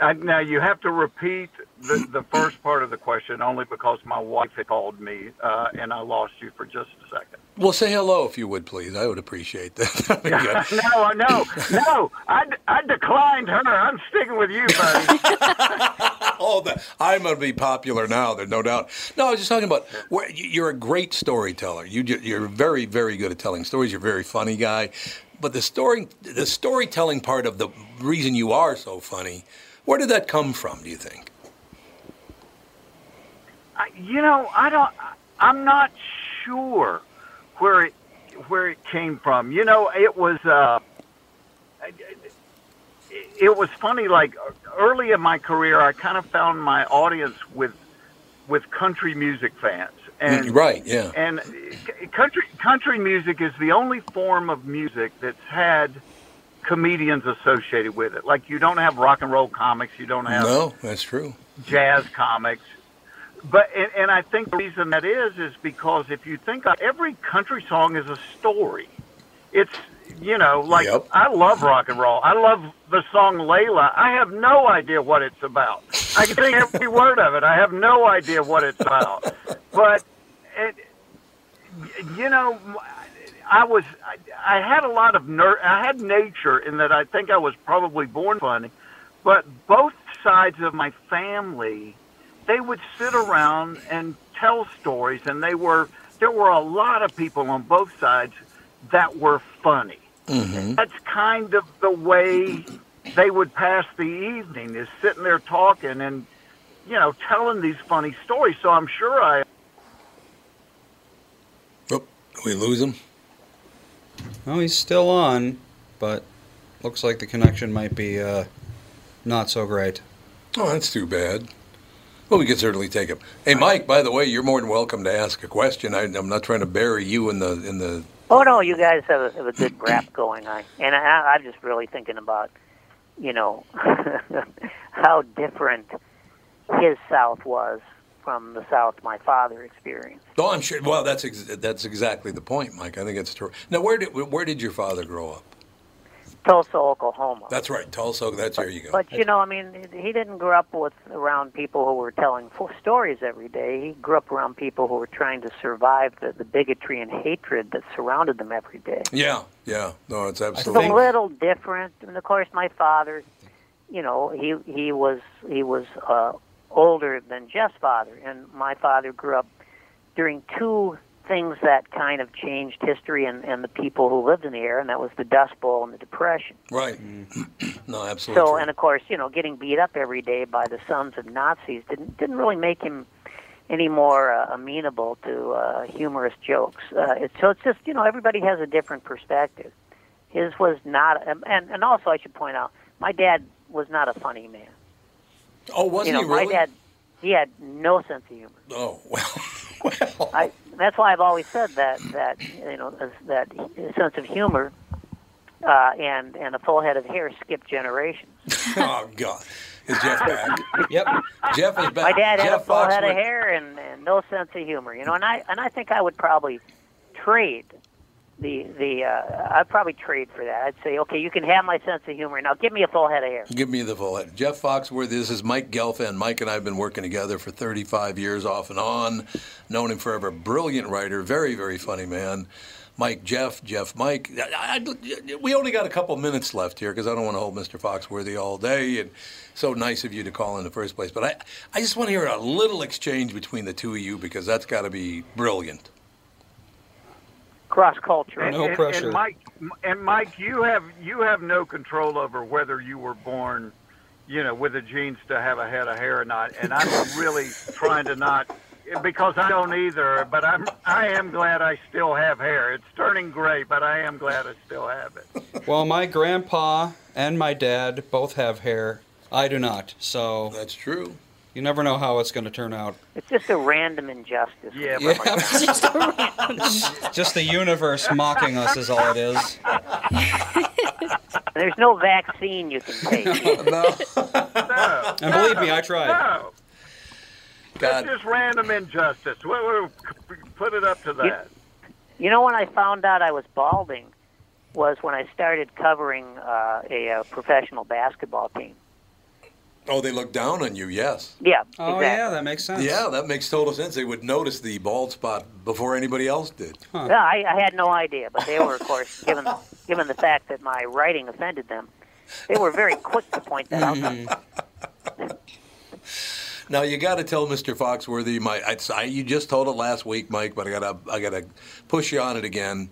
Speaker 6: Uh, now you have to repeat the, the first part of the question only because my wife had called me uh, and I lost you for just a second.
Speaker 1: Well, say hello if you would, please. I would appreciate that. [LAUGHS] I mean, [LAUGHS] yeah.
Speaker 6: no, no, no. I, I declined her. I'm sticking with you, buddy. [LAUGHS]
Speaker 1: oh, the, I'm going to be popular now. There's no doubt. No, I was just talking about you- you're a great storyteller. You, you're very, very good at telling stories. You're a very funny guy. But the story, the storytelling part of the reason you are so funny, where did that come from? Do you think?
Speaker 6: I, you know, I don't. I'm not sure where it where it came from. You know, it was. Uh, it was funny. Like early in my career, I kind of found my audience with with country music fans, and
Speaker 1: right, yeah.
Speaker 6: and country country music is the only form of music that's had comedians associated with it. Like you don't have rock and roll comics, you don't have
Speaker 1: No, that's true.
Speaker 6: jazz comics. But and, and I think the reason that is is because if you think about every country song is a story. It's you know like
Speaker 1: Yep.
Speaker 6: I love rock and roll. I love the song Layla. I have no idea what it's about. I can sing every [LAUGHS] word of it. I have no idea what it's about. But it, you know, I was I, I had a lot of ner- I had nature in that I think I was probably born funny, but both sides of my family, they would sit around and tell stories, and they were there were a lot of people on both sides that were funny.
Speaker 1: Mm-hmm.
Speaker 6: That's kind of the way they would pass the evening is sitting there talking and you know telling these funny stories. So I'm sure I
Speaker 1: Oh, we lose him.
Speaker 3: Oh, he's still on, but looks like the connection might be uh, not so great.
Speaker 1: Oh, that's too bad. Well, we could certainly take him. Hey, Mike. By the way, you're more than welcome to ask a question. I, I'm not trying to bury you in the in the.
Speaker 5: Oh no, you guys have a, have a good rap [CLEARS THROAT] going on, and I, I'm just really thinking about, you know, [LAUGHS] how different his South was from the South my father experienced.
Speaker 1: Oh, I'm sure. Well, that's ex- that's exactly the point, Mike. I think it's true. Now, where did where did your father grow up?
Speaker 5: Tulsa, Oklahoma.
Speaker 1: That's right, Tulsa. That's where you go.
Speaker 5: But you know, I mean, he didn't grow up with around people who were telling full stories every day. He grew up around people who were trying to survive the, the bigotry and hatred that surrounded them every day.
Speaker 1: Yeah, yeah. No, it's absolutely.
Speaker 5: It's a little different, and of course, my father, you know, he he was he was uh, older than Jeff's father, and my father grew up during two things that kind of changed history and, and the people who lived in the area, and that was the Dust Bowl and the Depression.
Speaker 1: Right. [CLEARS THROAT] no, absolutely.
Speaker 5: So,
Speaker 1: true.
Speaker 5: and of course, you know, getting beat up every day by the sons of Nazis didn't didn't really make him any more uh, amenable to uh, humorous jokes. Uh, it's, so it's just you know everybody has a different perspective. His was not, um, and and also I should point out, my dad was not a funny man.
Speaker 1: oh, wasn't
Speaker 5: you know,
Speaker 1: he really?
Speaker 5: my dad, he had no sense of humor.
Speaker 1: Oh well, [LAUGHS] well.
Speaker 5: I that's why I've always said that that you know that sense of humor uh, and and a full head of hair skip generations. [LAUGHS]
Speaker 1: oh God, is Jeff back? [LAUGHS]
Speaker 3: Yep.
Speaker 1: Jeff is back.
Speaker 5: My dad had a full head of hair and, and no sense of humor, you know. And I and I think I would probably trade the the uh, I'd probably trade for that. I'd say, okay, you can have my sense of humor. Now give me a full head of hair.
Speaker 1: Give me the full head. Jeff Foxworth. This is Mike Gelfand. Mike and I have been working together for 35 years, off and on. Known him forever. Brilliant writer. Very, very funny man. Mike, Jeff, Jeff, Mike. I, I- we only got a couple minutes left here because I don't want to hold Mr. Foxworthy all day. And so nice of you to call in the first place. But I, I just want to hear a little exchange between the two of you because that's got to be brilliant.
Speaker 5: Cross culture.
Speaker 3: No
Speaker 6: and,
Speaker 3: pressure.
Speaker 6: And Mike, and Mike, you have you have no control over whether you were born, you know, with the genes to have a head of hair or not. And I'm [LAUGHS] really trying to not because I don't either. But I'm I am glad I still have hair. It's turning gray, but I am glad I still have it.
Speaker 3: Well, my grandpa and my dad both have hair. I do not. So
Speaker 1: That's true.
Speaker 3: You never know how it's going to turn out.
Speaker 5: It's just a random injustice.
Speaker 6: Yeah,
Speaker 3: Yeah.
Speaker 6: but my, [LAUGHS]
Speaker 7: Just around.
Speaker 3: Just the universe mocking us is all it is. [LAUGHS]
Speaker 5: There's no vaccine you can take. [LAUGHS]
Speaker 1: No.
Speaker 6: no,
Speaker 3: And believe me, I tried.
Speaker 6: no,
Speaker 1: God.
Speaker 6: it's just random injustice. We'll, we'll put it up to that.
Speaker 5: You know when I found out I was balding was when I started covering uh, a, uh professional basketball team.
Speaker 1: Oh, they look down on you. Yes.
Speaker 5: Yeah.
Speaker 3: Oh,
Speaker 5: exactly.
Speaker 3: yeah, that makes sense.
Speaker 1: Yeah, that makes total sense. They would notice the bald spot before anybody else did.
Speaker 5: Yeah, I, I had no idea, but they were, of course, [LAUGHS] given given the fact that my writing offended them, they were very quick to point that out. Mm-hmm. [LAUGHS]
Speaker 1: Now you got to tell Mr. Foxworthy, my I, I, you just told it last week, Mike, but I got to I got to push you on it again.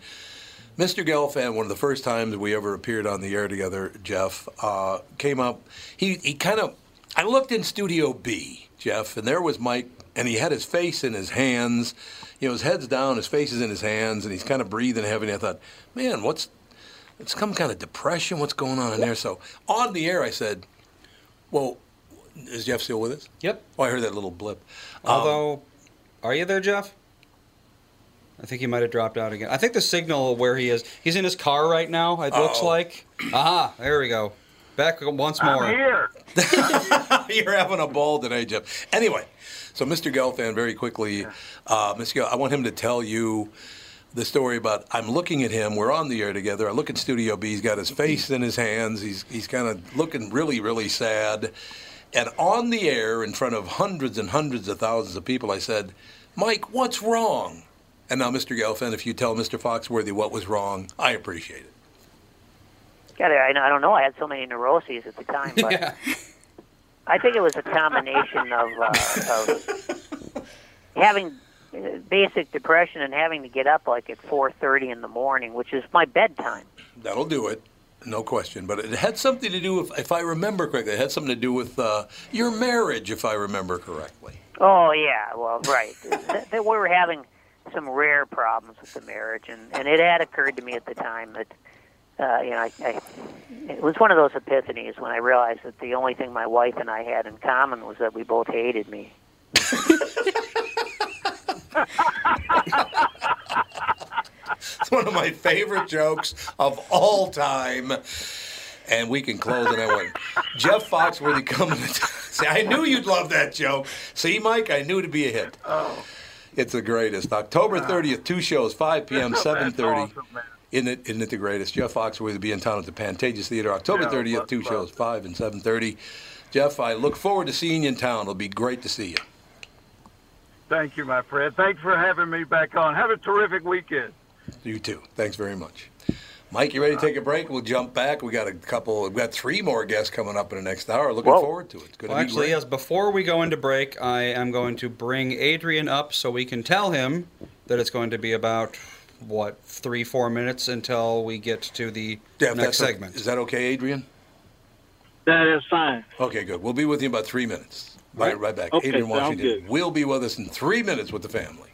Speaker 1: Mr. Gelfand, one of the first times we ever appeared on the air together, Jeff, uh, came up. He he kind of I looked in Studio B, Jeff, and there was Mike, and he had his face in his hands. You know, his head's down, his face is in his hands, and he's kind of breathing heavy. And I thought, man, what's it's some kind of depression? What's going on in there? So on the air, I said, well, is Jeff still with us?
Speaker 3: Yep.
Speaker 1: Oh, I heard that little blip. Um,
Speaker 3: Although, are you there, Jeff? I think he might have dropped out again. I think the signal where he is, he's in his car right now, it looks
Speaker 1: Uh-oh.
Speaker 3: like. Aha, there we go. Back once more.
Speaker 6: I'm here. [LAUGHS]
Speaker 1: You're having a ball today, Jeff. Anyway, so Mr. Gelfand, very quickly, uh, Mr. Gel, I want him to tell you the story about I'm looking at him. We're on the air together. I look at Studio B. He's got his face in his hands. He's he's kind of looking really really sad. And on the air, in front of hundreds and hundreds of thousands of people, I said, "Mike, what's wrong?" And now, Mr. Gelfand, if you tell Mr. Foxworthy what was wrong, I appreciate it.
Speaker 5: God, I, I don't know. I had so many neuroses at the time, but
Speaker 3: Yeah.
Speaker 5: I think it was a combination of, uh, of having uh, basic depression and having to get up like at 4:30 in the morning, which is my bedtime.
Speaker 1: That'll do it. No question. But it had something to do with, if I remember correctly, it had something to do with uh, your marriage, if I remember correctly.
Speaker 5: Oh yeah, well, right. that, that we were having some rare problems with the marriage, and and it had occurred to me at the time that. Uh, you know, I, I, it was one of those epiphanies when I realized that the only thing my wife and I had in common was that we both hated me.
Speaker 1: It's one of my favorite jokes of all time. And we can close it. I went, Jeff Foxworthy coming to say, I knew you'd love that joke. See, Mike, I knew it'd be a hit.
Speaker 6: Oh,
Speaker 1: It's the greatest. October 30th, two shows, 5 p.m., 7.30.
Speaker 6: awesome.
Speaker 1: Isn't it, isn't it the greatest? Jeff Foxworthy will be in town at the Pantages Theater, October
Speaker 6: Yeah,
Speaker 1: 30th,
Speaker 6: love-
Speaker 1: two shows, 5 and 7.30. Jeff, I look forward to seeing you in town. It'll be great to see you.
Speaker 6: Thank you, my friend. Thanks for having me back on. Have a terrific weekend.
Speaker 1: You too. Thanks very much. Mike, you ready to uh, take a break? We'll jump back. We got a couple. We've got three more guests coming up in the next hour. Looking
Speaker 5: Whoa.
Speaker 1: forward to it. It's going
Speaker 3: Well,
Speaker 1: to
Speaker 3: actually,
Speaker 1: great.
Speaker 3: yes. Before we go into break, I am going to bring Adrian up so we can tell him that it's going to be about what three, four minutes until we get to the
Speaker 1: Yeah, if
Speaker 3: next
Speaker 1: that's o-
Speaker 3: segment.
Speaker 1: Is that okay, Adrian?
Speaker 8: That is fine.
Speaker 1: Okay, good. We'll be with you in about three minutes. Right,
Speaker 3: Right.
Speaker 1: right back.
Speaker 8: Okay,
Speaker 1: Adrian Washington
Speaker 8: good.
Speaker 1: will be with us in three minutes with the family.